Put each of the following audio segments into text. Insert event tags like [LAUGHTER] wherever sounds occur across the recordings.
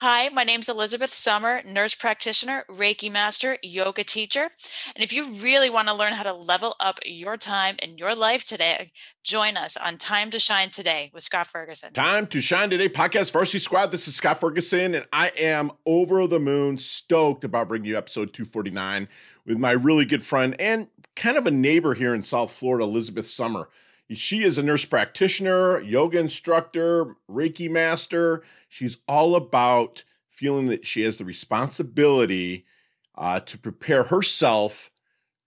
Hi, my name's Elizabeth Summer, nurse practitioner, Reiki master, yoga teacher. And if you really want to learn how to level up your time and your life today, join us on Time to Shine Today with Scott Ferguson. Time to Shine Today podcast, Varsity Squad. This is Scott Ferguson, and I am over the moon stoked about bringing you episode 249 with my really good friend and kind of a neighbor here in South Florida, Elizabeth Summer. She is a nurse practitioner, yoga instructor, Reiki master. She's all about feeling that she has the responsibility uh, to prepare herself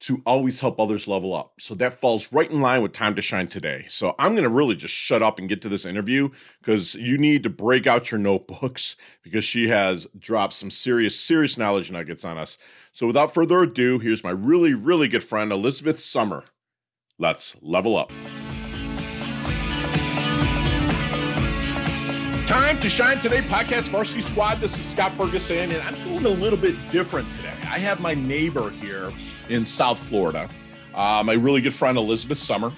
to always help others level up. So that falls right in line with Time to Shine today. So I'm going to really just shut up and get to this interview because you need to break out your notebooks [LAUGHS] because she has dropped some serious, serious knowledge nuggets on us. So without further ado, here's my really, really good friend, Elizabeth Summer. Let's level up. Time to shine today, podcast varsity squad. This is Scott Ferguson, and I'm doing a little bit different today. I have my neighbor here in South Florida, uh, my really good friend Elizabeth Summer.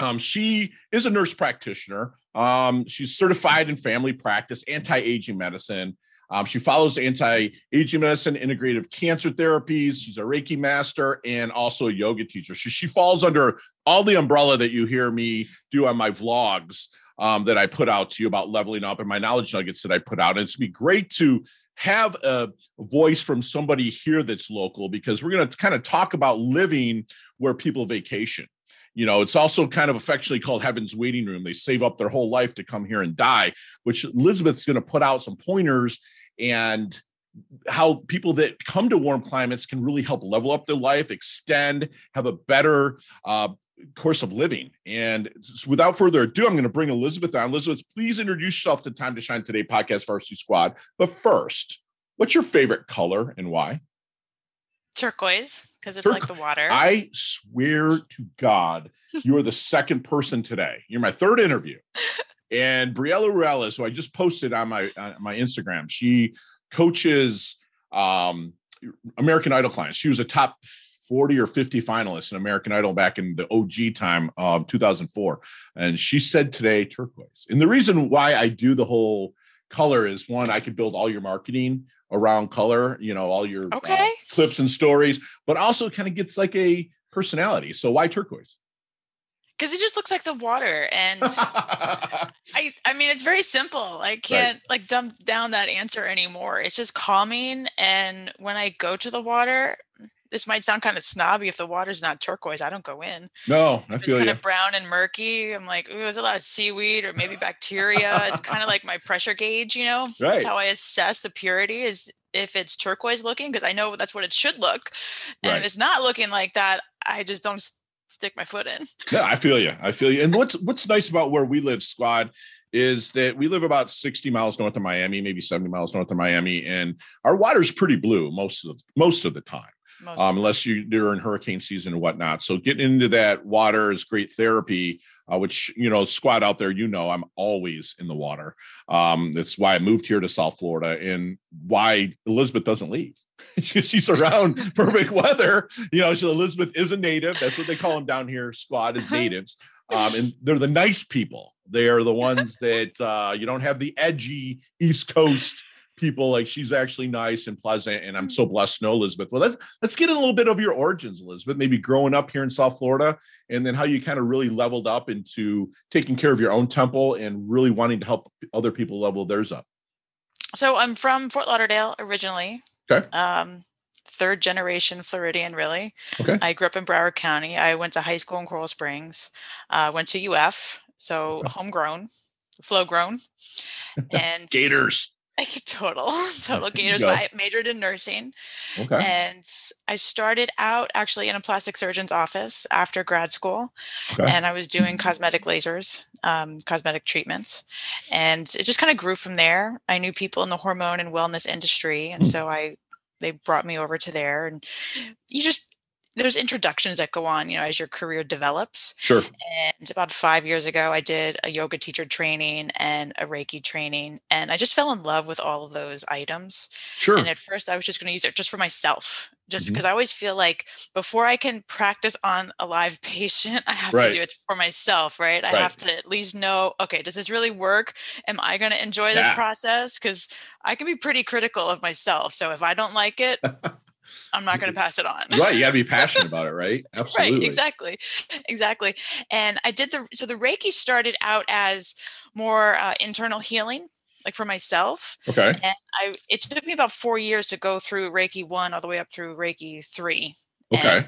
Um, she is a nurse practitioner. Um, she's certified in family practice, anti-aging medicine. Um, she follows anti-aging medicine, integrative cancer therapies. She's a Reiki master and also a yoga teacher. She, she falls under all the umbrella that you hear me do on my vlogs um, that I put out to you about leveling up and my knowledge nuggets that I put out. And it's be great to have a voice from somebody here that's local because we're going to kind of talk about living where people vacation. You know, it's also kind of affectionately called Heaven's Waiting Room. They save up their whole life to come here and die, which Elizabeth's going to put out some pointers and how people that come to warm climates can really help level up their life, extend, have a better uh, course of living. And without further ado, I'm going to bring Elizabeth on. Elizabeth, please introduce yourself to Time to Shine Today podcast Varsity Squad. But first, what's your favorite color and why? Turquoise, because it's like the water. I swear to God, you are the [LAUGHS] second person today. You're my third interview. [LAUGHS] and Briella Ruelas, who I just posted on my on my Instagram, she coaches um, American Idol clients. She was a top 40 or 50 finalists in American Idol back in the OG time, um, 2004. And she said today turquoise. And the reason why I do the whole color is one, I could build all your marketing around color, you know, all your uh, okay. uh, clips and stories, but also kind of gets like a personality. So why turquoise? because it just looks like the water and [LAUGHS] i i mean it's very simple i can't right. like dump down that answer anymore it's just calming and when i go to the water this might sound kind of snobby if the water's not turquoise i don't go in no i if feel it's kind you. of brown and murky i'm like ooh there's a lot of seaweed or maybe bacteria it's kind of like my pressure gauge you know right. that's how i assess the purity is if it's turquoise looking because i know that's what it should look and right. if it's not looking like that i just don't stick my foot in yeah i feel you i feel you and what's what's [LAUGHS] nice about where we live squad is that we live about 60 miles north of Miami, maybe 70 miles north of Miami, and our water's pretty blue most of the, most of the time um, unless you in hurricane season and whatnot. So getting into that water is great therapy, uh, which you know, squad out there, you know, I'm always in the water. Um, that's why I moved here to South Florida and why Elizabeth doesn't leave. [LAUGHS] She's around [LAUGHS] perfect weather. You know, so Elizabeth is a native. That's what they call them down here. Squad is natives. Um, and they're the nice people. They are the ones that uh, you don't have the edgy East Coast people like she's actually nice and pleasant and i'm so mm-hmm. blessed to know elizabeth. Well let's let's get a little bit of your origins elizabeth maybe growing up here in south florida and then how you kind of really leveled up into taking care of your own temple and really wanting to help other people level theirs up. So i'm from fort lauderdale originally. Okay. Um third generation floridian really. Okay. I grew up in broward county. I went to high school in coral springs. Uh, went to uf so homegrown flow grown. [LAUGHS] And gators [LAUGHS] like total, [LAUGHS] total gators. I majored in nursing. Okay. And I started out actually in a plastic surgeon's office after grad school. Okay. And I was doing cosmetic lasers, um, cosmetic treatments. And it just kind of grew from there. I knew people in the hormone and wellness industry. And mm. so I they brought me over to there and you just there's introductions that go on, you know, as your career develops. Sure. And about five years ago, I did a yoga teacher training and a Reiki training, and I just fell in love with all of those items. Sure. And at first, I was just going to use it just for myself. just Mhm. because I always feel like before I can practice on a live [LAUGHS] patient, I have Right. to do it for myself, right? I Right. have to at least know, okay, does this really work? Am I going to enjoy this Yeah. process? Because I can be pretty critical of myself. So if I don't like it, [LAUGHS] I'm not going to pass it on. [LAUGHS] right. You got to be passionate about it, right? [LAUGHS] Absolutely. Right, exactly, exactly. And I did the so the Reiki started out as more uh, internal healing, like for myself. Okay. And I it took me about four years to go through Reiki one all the way up through Reiki three. Okay. And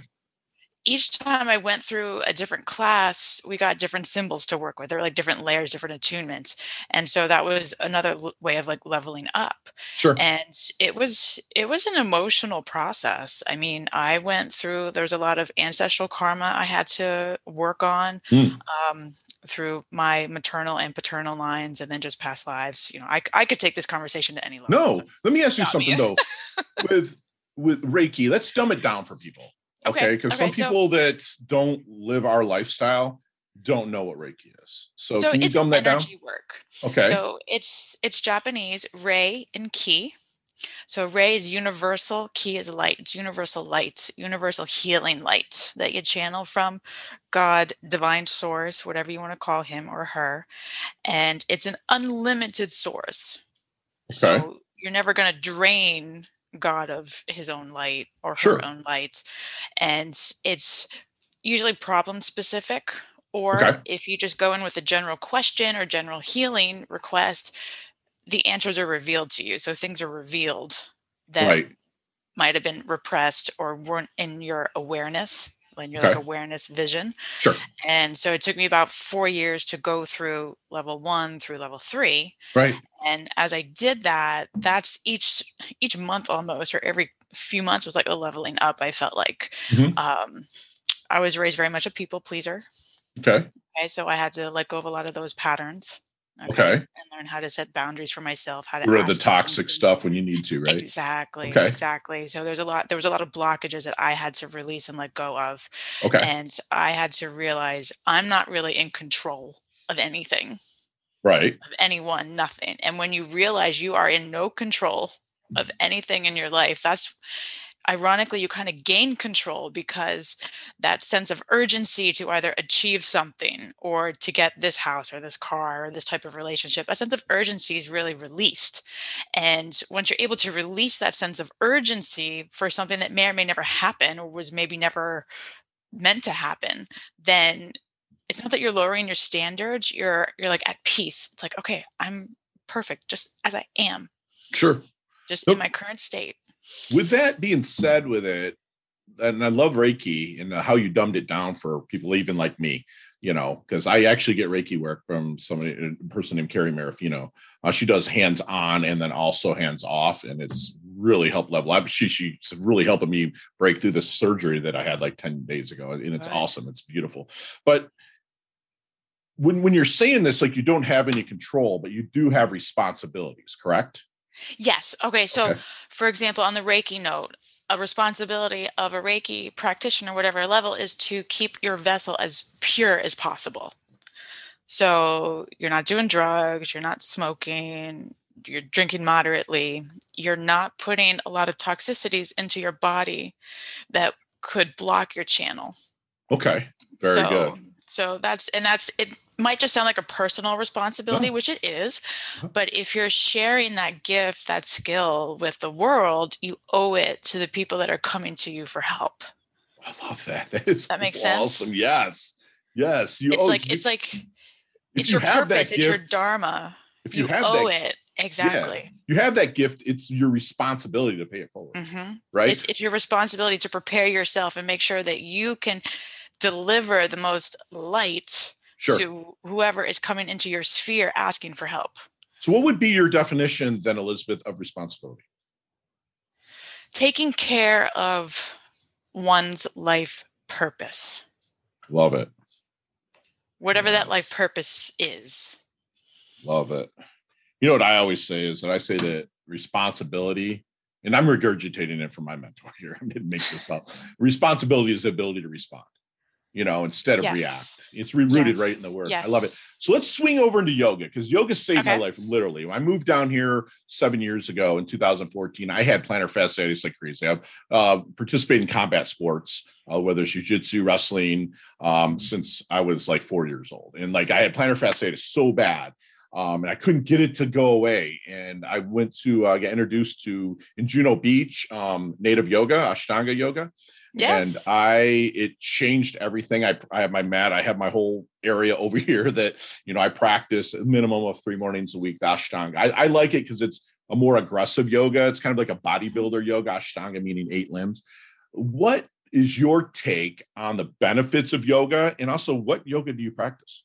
each time I went through a different class, we got different symbols to work with. There were like different layers, different attunements, and so that was another l- way of like leveling up Sure. and it was it was an emotional process i mean i went through there's a lot of ancestral karma i had to work on Hmm. um, through my maternal and paternal lines and then just past lives you know I I could take this conversation to any level No, so- let me ask you me. something though. [LAUGHS] with with Reiki, let's dumb it down for people. Okay. Because okay, some so- people that don't live our lifestyle don't know what Reiki is. So, so can you it's dumb that down? energy work Okay. So it's it's Japanese Rei and Ki. So Rei is universal, Ki is light. It's universal light, universal healing light that you channel from God, divine source, whatever you want to call him or her. And it's an unlimited source. Okay. So you're never going to drain God of his own light or her Sure. own light. And it's usually problem specific. Or Okay. if you just go in with a general question or general healing request, the answers are revealed to you. So things are revealed that right. might have been repressed or weren't in your awareness, in your like Okay. awareness vision. Sure. And so it took me about four years to go through level one through level three Right. and as i did that that's each each month almost or every few months was like a leveling up i felt like Mhm. um i was raised very much a people pleaser Okay. okay so i had to let go of a lot of those patterns Okay. and learn how to set boundaries for myself how to Rid of the toxic stuff when you need to, right? exactly Okay. exactly so there's a lot there was a lot of blockages that i had to release and let go of Okay. and i had to realize i'm not really in control of anything right. of anyone, nothing. And when you realize you are in no control of mm-hmm. anything in your life, that's ironically, you kind of gain control because that sense of urgency to either achieve something or to get this house or this car or this type of relationship, a sense of urgency is really released. And once you're able to release that sense of urgency for something that may or may never happen or was maybe never meant to happen, then it's not that you're lowering your standards you're you're like at peace it's like okay i'm perfect just as i am Sure. just Nope. in my current state With that being said, with it, and I love Reiki and how you dumbed it down for people even like me, you know, because I actually get Reiki work from somebody, a person named Carrie Marafino. Uh, she does hands on and then also hands off, and it's really helped level up. She, she's really helping me break through the surgery that I had like 10 days ago. And it's Right. awesome. It's beautiful. But when when you're saying this, like you don't have any control, but you do have responsibilities, correct? Yes okay so Okay. for example on the reiki note a responsibility of a reiki practitioner whatever level is to keep your vessel as pure as possible so you're not doing drugs you're not smoking you're drinking moderately you're not putting a lot of toxicities into your body that could block your channel Okay. Very so, good. So that's and that's it might just sound like a personal responsibility, which it is, but if you're sharing that gift, that skill with the world, you owe it to the people that are coming to you for help. I love that. [LAUGHS] That is That makes sense? awesome. Yes. Yes. You It's owe- like it's like it's you your purpose, it's your dharma. If you, You, have owe that, it. Exactly. you have that gift, it's your responsibility to pay it forward. hmm Right. It's it's your responsibility to prepare yourself and make sure that you can deliver the most light sure. to whoever is coming into your sphere asking for help. so what would be your definition then, Elizabeth, of responsibility? taking care of one's life purpose, Love it. whatever that life purpose is. Love it. You know what I always say is that I say that responsibility, and I'm regurgitating it from my mentor [LAUGHS] here. I didn't make this up. Responsibility is the ability to respond, you know, instead of Yes. react. It's rooted Yes. right in the word. I love it. So let's swing over into yoga because yoga saved my life literally. When I moved down here seven years ago in 2014, I had plantar fasciitis like crazy. I've uh, participated in combat sports, uh, whether it's jujitsu, wrestling, um, since I was like four years old. And like I had plantar fasciitis so bad. Um, and I couldn't get it to go away. And I went to uh, get introduced to in Juno Beach, um, native yoga, Ashtanga yoga Yes. and I it changed everything. I I have my mat. I have my whole area [LAUGHS] over here that you know I practice a minimum of three mornings a week. The Ashtanga. I, I like it because it's a more aggressive yoga. It's kind of like a bodybuilder yoga. Ashtanga meaning eight limbs. What is your take on the benefits of yoga, and also what yoga do you practice?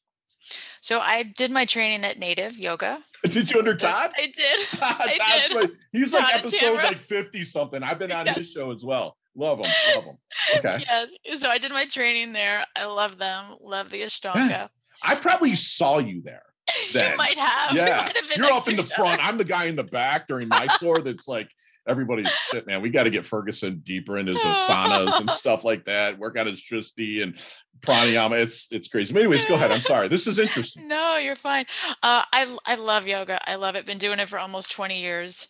So I did my training at Native Yoga. [LAUGHS] Did you under Todd? I did. [LAUGHS] I did. my- he was like Todd episode like 50 something. I've been on Yes. his show as well. Love him. Love him. Okay. Yes. So I did my training there. I love them. Love the Ashtanga. I probably saw you there. [LAUGHS] then. you might have. Yeah, been You're up in the front. other. I'm the guy in the back during my tour that's like, everybody's shit, man. We got to get Ferguson deeper into his asanas and stuff like that. Work on his Drishti and pranayama. It's it's crazy. But anyways, go ahead. I'm sorry. This is interesting. [LAUGHS] No, you're fine. Uh, I I love yoga. I love it. Been doing it for almost 20 years,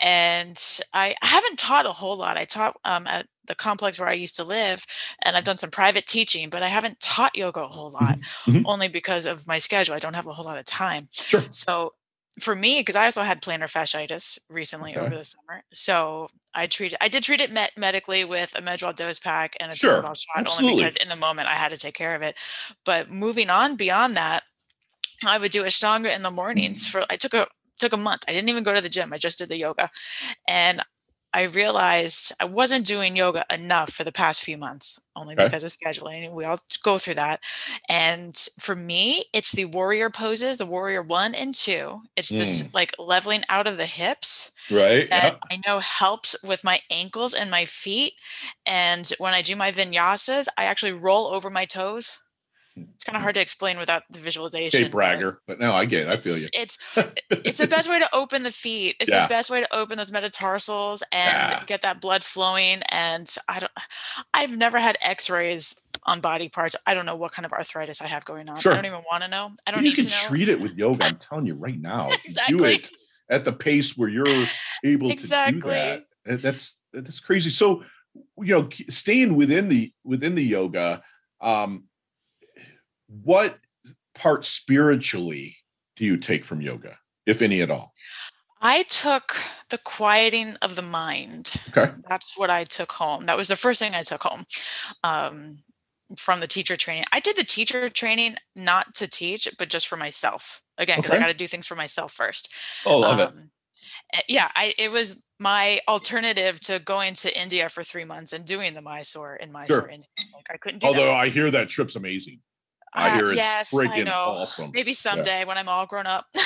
and I, I haven't taught a whole lot. I taught um, at the complex where I used to live, and I've done some private teaching, but I haven't taught yoga a whole lot, mhm. only because of my schedule. I don't have a whole lot of time. Sure. So for me, because I also had plantar fasciitis recently Okay. over the summer, so I treated I did treat it met- medically with a Medrol dose pack and a Sure, shot, absolutely. only because in the moment I had to take care of it. But moving on beyond that, I would do a Ashtanga in the mornings for I took a took a month. I didn't even go to the gym. I just did the yoga. And I realized I wasn't doing yoga enough for the past few months, only Okay. because of scheduling. We all go through that. And for me, it's the warrior poses, the warrior one and two. It's this mm. like leveling out of the hips Right. that I know helps with my ankles and my feet. And when I do my vinyasas, I actually roll over my toes. It's kind of hard to explain without the visualization. But bragger. But no, I get it. I feel you. It's [LAUGHS] it's, the best way to open the feet. It's Yeah. the best way to open those metatarsals and Yeah. get that blood flowing. And I don't, I've never had X-rays on body parts. I don't know what kind of arthritis I have going on. Sure. I don't even want to know. I don't you need can to know. treat it with yoga. I'm [LAUGHS] telling you right now. You Do it at the pace where you're able to do that. that- That's that's crazy. So, you know, staying within the within the yoga, um, what part spiritually do you take from yoga, if any at all? I took the quieting of the mind. Okay. That's what I took home. That was the first thing I took home um, from the teacher training. I did the teacher training not to teach, but just for myself. Again, because Okay. I got to do things for myself first. Oh, love it. Um, eh, Yeah, I it was my alternative to going to India for three months and doing the Mysore in Mysore, Sure. India. Like I couldn't do that. Although that. I hear that trip's amazing. I Uh, hear it's yes, I know. awesome. Maybe someday when I'm all grown up. [LAUGHS]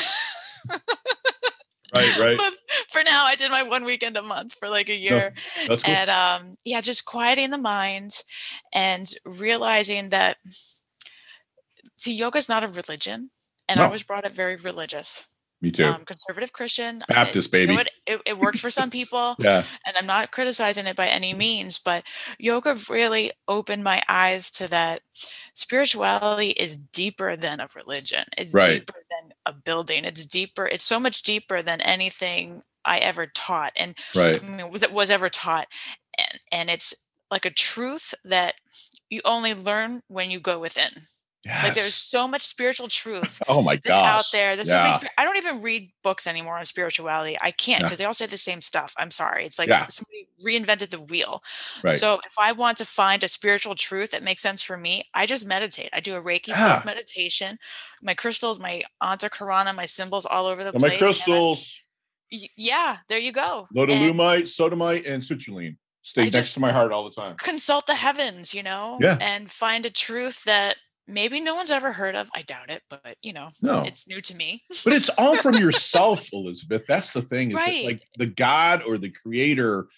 Right, right. but for now, I did my one weekend a month for like a year. That's cool. and um yeah just quieting the mind and realizing that see yoga is not a religion and i was brought up very religious Me too. um conservative christian It's- Baptist, you know baby. what? it, it worked for some [LAUGHS] people yeah. and i'm not criticizing it by any means but yoga really opened my eyes to that spirituality is deeper than a religion it's Right. deeper than a building it's deeper it's so much deeper than anything i ever taught and Right. I mean, was it was ever taught, and and it's like a truth that you only learn when you go within. Yes. Like there's so much spiritual truth [LAUGHS] oh my gosh. out there. There's so many. I don't even read books anymore on spirituality. I can't Yeah. because they all say the same stuff. I'm sorry. It's like Yeah. somebody reinvented the wheel. Right. So if I want to find a spiritual truth that makes sense for me, I just meditate. I do a Reiki Yeah. self meditation. My crystals, my Anta Karana, my symbols all over the And my place. I- crystals, y- yeah, there you go. Lodolumite, sodalite, and citrulline stay I next to my heart all the time. consult the heavens, you know, Yeah. and find a truth that maybe no one's ever heard of. I doubt it, but you know, No. it's new to me. but it's all from [LAUGHS] yourself elizabeth that's the thing is Right. like the god or the creator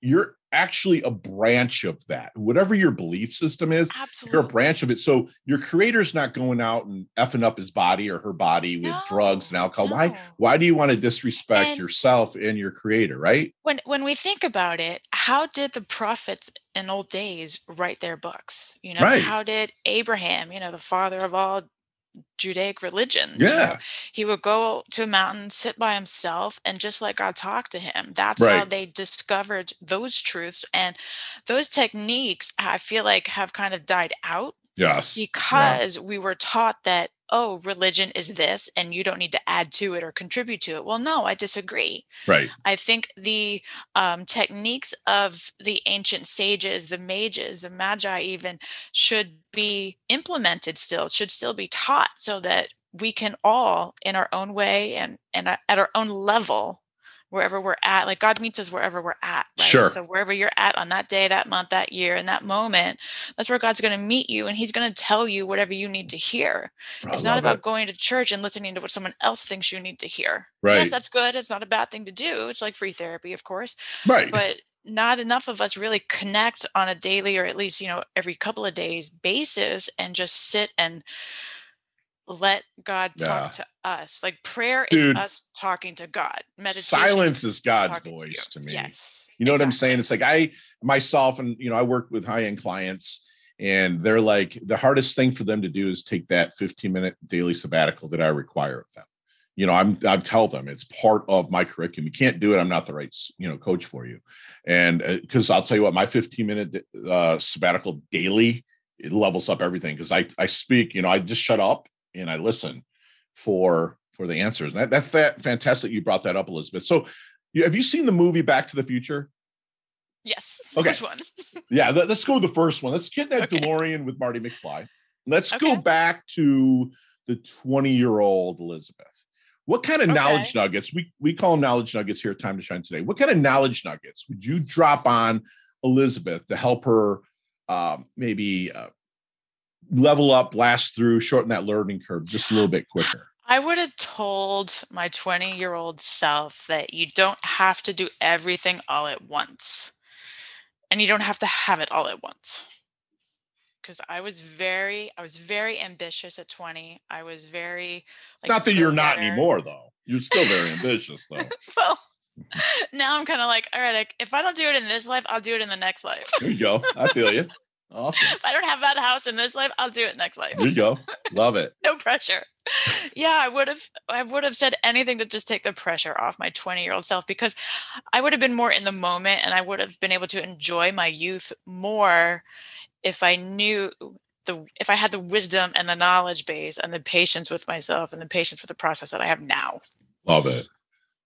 you're actually a branch of that. Whatever your belief system is, Absolutely. you're a branch of it. So your creator's not going out and effing up his body or her body with No, drugs and alcohol. Why why do you want to disrespect And- yourself and your creator, right? when when we think about it how did the prophets in old days write their books you know Right. how did abraham you know the father of all judaic religions you know, Yeah. he would go to a mountain sit by himself and just let god talk to him that's how they discovered those truths and those techniques i feel like have kind of died out Yes. because we were taught that oh religion is this and you don't need to add to it or contribute to it well no i disagree Right. I think the um, techniques of the ancient sages, the mages, the magi, even should be implemented still, should still be taught so that we can all, in our own way and, and at at our own level, wherever we're at, like God meets us wherever we're at. Right? Sure. So wherever you're at on that day, that month, that year, in that moment, that's where God's going to meet you and he's going to tell you whatever you need to hear. I It's not about it. going to church and listening to what someone else thinks you need to hear. Right. Yes, that's good. It's not a bad thing to do. It's like free therapy, of course, right. but not enough of us really connect on a daily or at least, you know, every couple of days basis and just sit and let God Yeah. talk to us. Like prayer Dude. is us talking to God. Meditation Silence is God's talking to voice to me. Yes. You know what I'm saying? It's like I myself and you know, I work with high-end clients and they're like the hardest thing for them to do is take that 15 minute daily sabbatical that I require of them. You know, I'm I tell them it's part of my curriculum. You can't do it. I'm not the right, you know, coach for you. And because I'll tell you what, my 15 minute uh, sabbatical daily, it levels up everything. Because I I speak, you know, I just shut up and I listen for for the answers. And that, that's that fantastic. You brought that up, Elizabeth. So, you, have you seen the movie Back to the Future? Yes. Okay. Which one? [LAUGHS] Yeah, let, us go with the first one. Let's get that Okay. DeLorean with Marty McFly. Let's go back to the 20 year old Elizabeth. What kind of knowledge nuggets? We we call them knowledge nuggets here at Time to Shine today. What kind of knowledge nuggets would you drop on Elizabeth to help her um, maybe uh, level up, blast through, shorten that learning curve just a little bit quicker? I would have told my 20 year old self that you don't have to do everything all at once. And you don't have to have it all at once. Because I was very, I was very ambitious at 20. I was very like not that you're not anymore, though. You're still very [LAUGHS] ambitious, though. Well, [LAUGHS] now I'm kind of like, all right, if I don't do it in this life, I'll do it in the next life. There you go. I feel you. [LAUGHS] Awesome. if I don't have that house in this life, I'll do it next life. There you go. [LAUGHS] Love it. no pressure. Yeah, I would have I would have said anything to just take the pressure off my 20-year-old self because I would have been more in the moment and I would have been able to enjoy my youth more if I knew the if I had the wisdom and the knowledge base and the patience with myself and the patience with the process that I have now. Love it.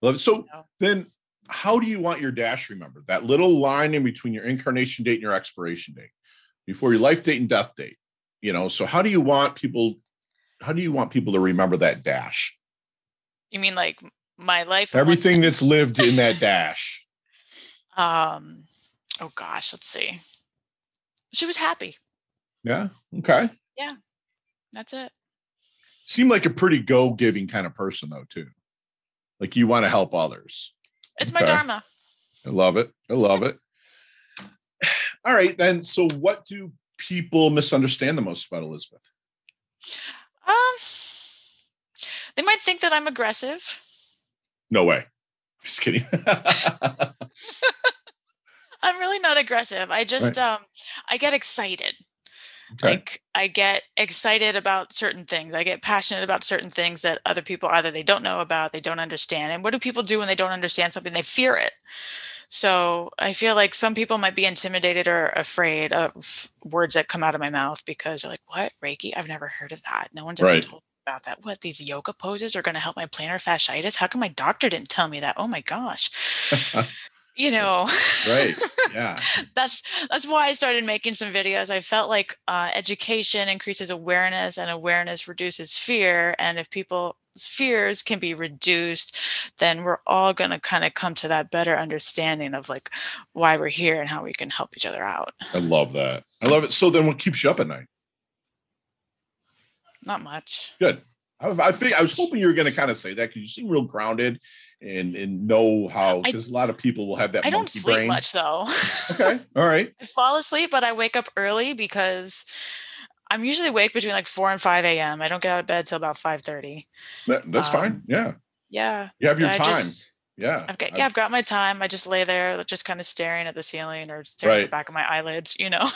Love it. So you know? then how do you want your dash remembered? That little line in between your incarnation date and your expiration date, before your life date and death date. You know, so how do you want people how do you want people to remember that dash? You mean like my life Everything that's [LAUGHS] lived in that dash. um oh gosh, let's see. She was happy. Yeah. Okay. Yeah. That's it. Seem like a pretty go-giving kind of person though, too. Like you want to help others. It's my dharma. I love it. I love it. All right, then. So what do people misunderstand the most about Elizabeth? Um, they might think that I'm aggressive. No way. Just kidding. [LAUGHS] I'm really not aggressive. I just um I get excited. Okay. Like I get excited about certain things. I get passionate about certain things that other people either they don't know about, they don't understand. And what do people do when they don't understand something? They fear it. So I feel like some people might be intimidated or afraid of words that come out of my mouth because they're like, "What Reiki? I've never heard of that. No one's ever Right. told me about that. What these yoga poses are going to help my plantar fasciitis? How come my doctor didn't tell me that? Oh my gosh!" [LAUGHS] you know, right. Yeah. [LAUGHS] that's that's why I started making some videos. I felt like uh, education increases awareness, and awareness reduces fear. And if people's fears can be reduced, then we're all going to kind of come to that better understanding of like why we're here and how we can help each other out. I love that. I love it. So then what keeps you up at night? Not much. Good. I, I think I was hoping you were going to kind of say that because you seem real grounded and and know how because a lot of people will have that. I don't sleep brain. much though. okay, all right. [LAUGHS] I fall asleep, but I wake up early because I'm usually awake between like four and five a.m. I don't get out of bed till about five thirty. That, that's um, fine. Yeah. Yeah. You have your time. Just, yeah. I've got, yeah, I've got my time. I just lay there, just kind of staring at the ceiling or staring right. at the back of my eyelids, you know.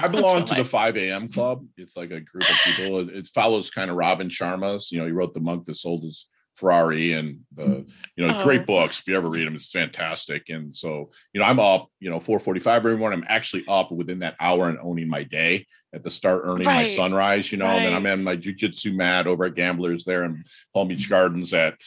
I [LAUGHS] belong to the 5 a.m. club. It's like a group of people. It, it follows kind of Robin Sharma's. You know, he wrote The Monk That Sold His Ferrari and the, mm. you know, oh. great books. If you ever read them, it's fantastic. And so, you know, I'm up, you know, 445 every morning. I'm actually up within that hour and owning my day at the start, earning right. my sunrise, you know, right. and then I'm in my jujitsu mat over at Gamblers there in Palm Beach Gardens at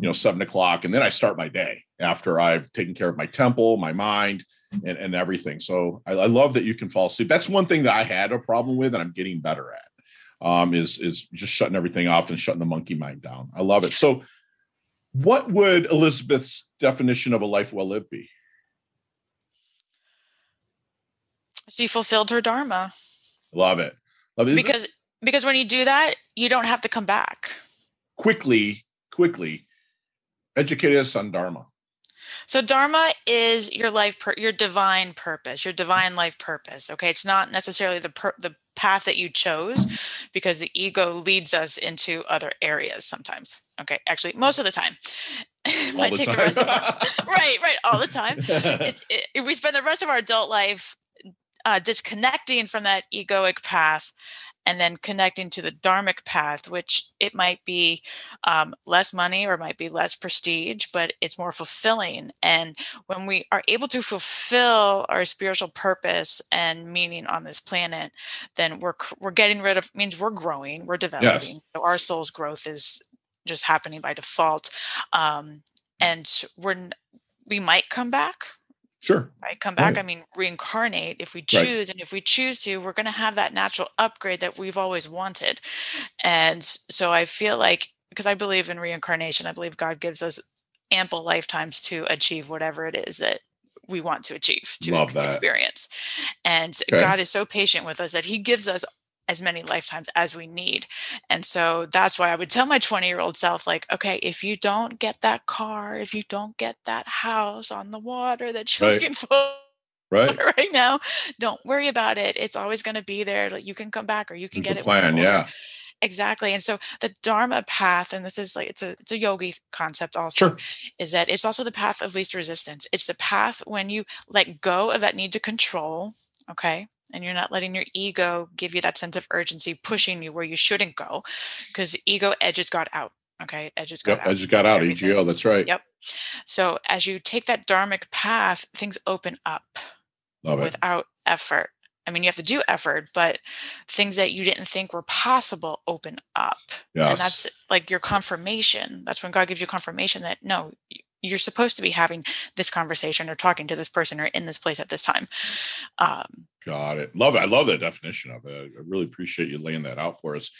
you know seven o'clock and then i start my day after i've taken care of my temple my mind and, and everything so I, I, love that you can fall asleep that's one thing that i had a problem with and i'm getting better at um, is is just shutting everything off and shutting the monkey mind down. I love it. So what would elizabeth's definition of a life well lived be? She fulfilled her dharma. Love it. Love it. Because because when you do that you don't have to come back. Quickly quickly educate us on dharma so dharma is your life per- your divine purpose your divine life purpose okay? It's not necessarily the per- the path that you chose because the ego leads us into other areas sometimes okay? Actually most of the time. [LAUGHS] Might take time. the rest of our, [LAUGHS] right right all the time. [LAUGHS] It's, it, we spend the rest of our adult life uh, disconnecting from that egoic path and then connecting to the dharmic path, which it might be um, less money or might be less prestige, but it's more fulfilling. And when we are able to fulfill our spiritual purpose and meaning on this planet, then we're we're getting rid of means we're growing, we're developing. Yes. So our soul's growth is just happening by default, um, and we're we might come back Sure. Right. Come back. Right. I mean, reincarnate if we choose. Right. And if we choose to, we're going to have that natural upgrade that we've always wanted. And so I feel like, because I believe in reincarnation, I believe God gives us ample lifetimes to achieve whatever it is that we want to achieve to Love experience. And okay. God is so patient with us that he gives us as many lifetimes as we need. And so that's why I would tell my 20 year old self, like, okay, if you don't get that car, if you don't get that house on the water that you're right. looking [LAUGHS] for. Right. [LAUGHS] right now, don't worry about it. It's always going to be there. Like you can come back or you can There's get it. Plan, yeah. Exactly. And so the Dharma path, and this is like it's a it's a yogi concept also, sure. is that it's also the path of least resistance. It's the path when you let go of that need to control. Okay and you're not letting your ego give you that sense of urgency pushing you where you shouldn't go because ego edges got out okay edges got yep, out edges got out everything. ego that's right yep so as you take that dharmic path things open up Love without it. effort i mean you have to do effort but things that you didn't think were possible open up yes. and that's like your confirmation that's when god gives you confirmation that no you're supposed to be having this conversation or talking to this person or in this place at this time. Um, Got it. Love it. I love that definition of it. I really appreciate you laying that out for us.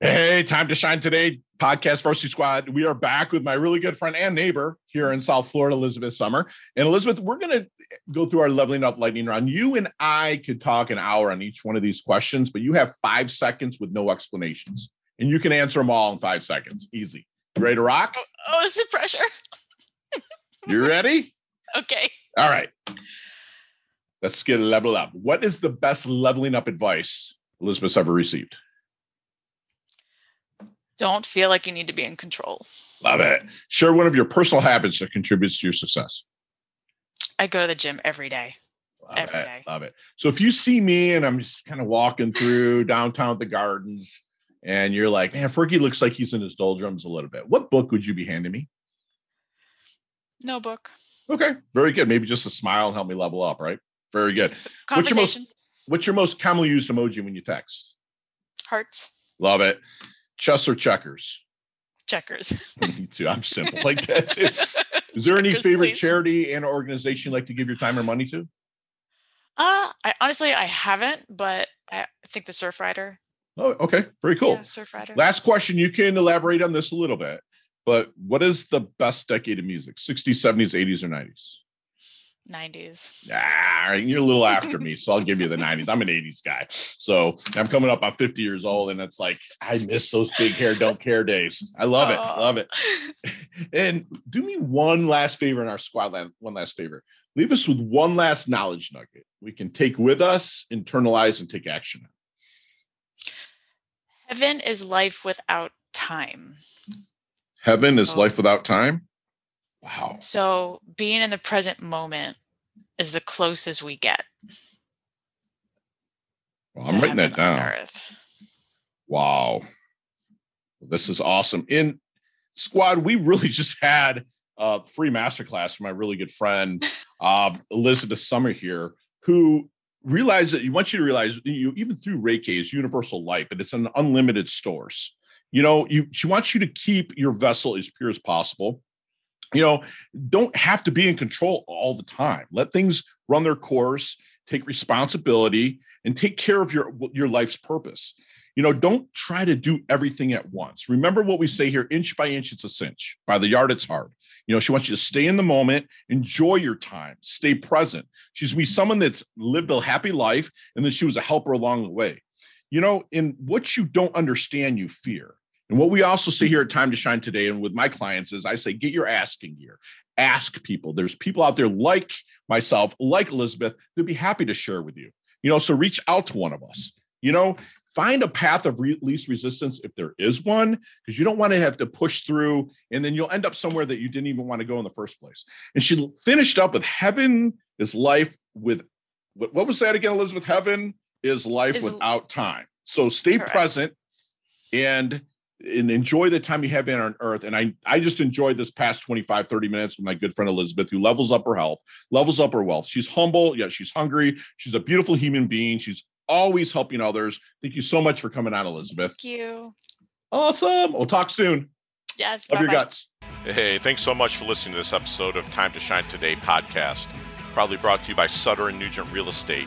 Hey, time to shine today. Podcast Varsity Squad. We are back with my really good friend and neighbor here in South Florida, Elizabeth Summer. And Elizabeth, we're going to go through our leveling up lightning round. You and I could talk an hour on each one of these questions, but you have five seconds with no explanations, and you can answer them all in five seconds. Easy. You ready to rock? Oh, oh is it pressure? You ready? [LAUGHS] okay. All right. Let's get a level up. What is the best leveling up advice Elizabeth's ever received? Don't feel like you need to be in control. Love it. Share one of your personal habits that contributes to your success. I go to the gym every day. Love every it. Day. Love it. So if you see me and I'm just kind of walking through downtown at the gardens and you're like, man, Fergie looks like he's in his doldrums a little bit. What book would you be handing me? No book. Okay, very good. Maybe just a smile and help me level up, right? Very good. [LAUGHS] What's your most What's your most commonly used emoji when you text? Hearts. Love it. Chess or checkers? Checkers. [LAUGHS] me too. I'm simple like [LAUGHS] that too. Is there checkers, any favorite please. charity and organization you like to give your time or money to? Uh, I honestly I haven't, but I think the Surfrider. Oh, okay. Very cool. Yeah, Surfrider. Last question. You can elaborate on this a little bit. But what is the best decade of music? 60s, 70s, 80s, or 90s? 90s. Ah, you're a little [LAUGHS] after me, so I'll give you the 90s. I'm an 80s guy. So I'm coming up on 50 years old, and it's like I miss those big hair, don't care days. I love it. I love it. [LAUGHS] and do me one last favor in our squad land, one last favor. Leave us with one last knowledge nugget we can take with us, internalize, and take action on. Heaven is life without time. Heaven so, is life without time? Wow. So being in the present moment is the closest we get. Well, I'm writing that down. Wow. This is awesome. In squad, we really [LAUGHS] just had a free masterclass from my really good friend, uh, [LAUGHS] Elizabeth Summer here, who realized that you want you to realize you even through Reiki is universal light, but it's an unlimited source. You know, you she wants you to keep your vessel as pure as possible you know, don't have to be in control all the time. Let things run their course, take responsibility, and take care of your your life's purpose. You know, don't try to do everything at once. Remember what we say here inch by inch, it's a cinch. By the yard, it's hard. You know, she wants you to stay in the moment, enjoy your time, stay present. She's be someone that's lived a happy life, and then she was a helper along the way. You know, in what you don't understand, you fear. And what we also see here at Time to Shine today, and with my clients, is I say, get your asking gear. Ask people. There's people out there like myself, like Elizabeth, they'd be happy to share with you. You know, so reach out to one of us. You know, find a path of re- least resistance if there is one, because you don't want to have to push through and then you'll end up somewhere that you didn't even want to go in the first place. And she finished up with heaven is life with what was that again, Elizabeth? Heaven is life is, without time. So stay correct. present and and enjoy the time you have in on earth. And i i just enjoyed this past 25 30 minutes with my good friend elizabeth who levels up her health levels up her wealth. She's humble yeah she's hungry. She's a beautiful human being. She's always helping others. Thank you so much for coming on elizabeth. Thank you. Awesome. We'll talk soon. Yes love bye-bye. your guts. Hey thanks so much for listening to this episode of time to shine today podcast proudly brought to you by sutter and nugent real estate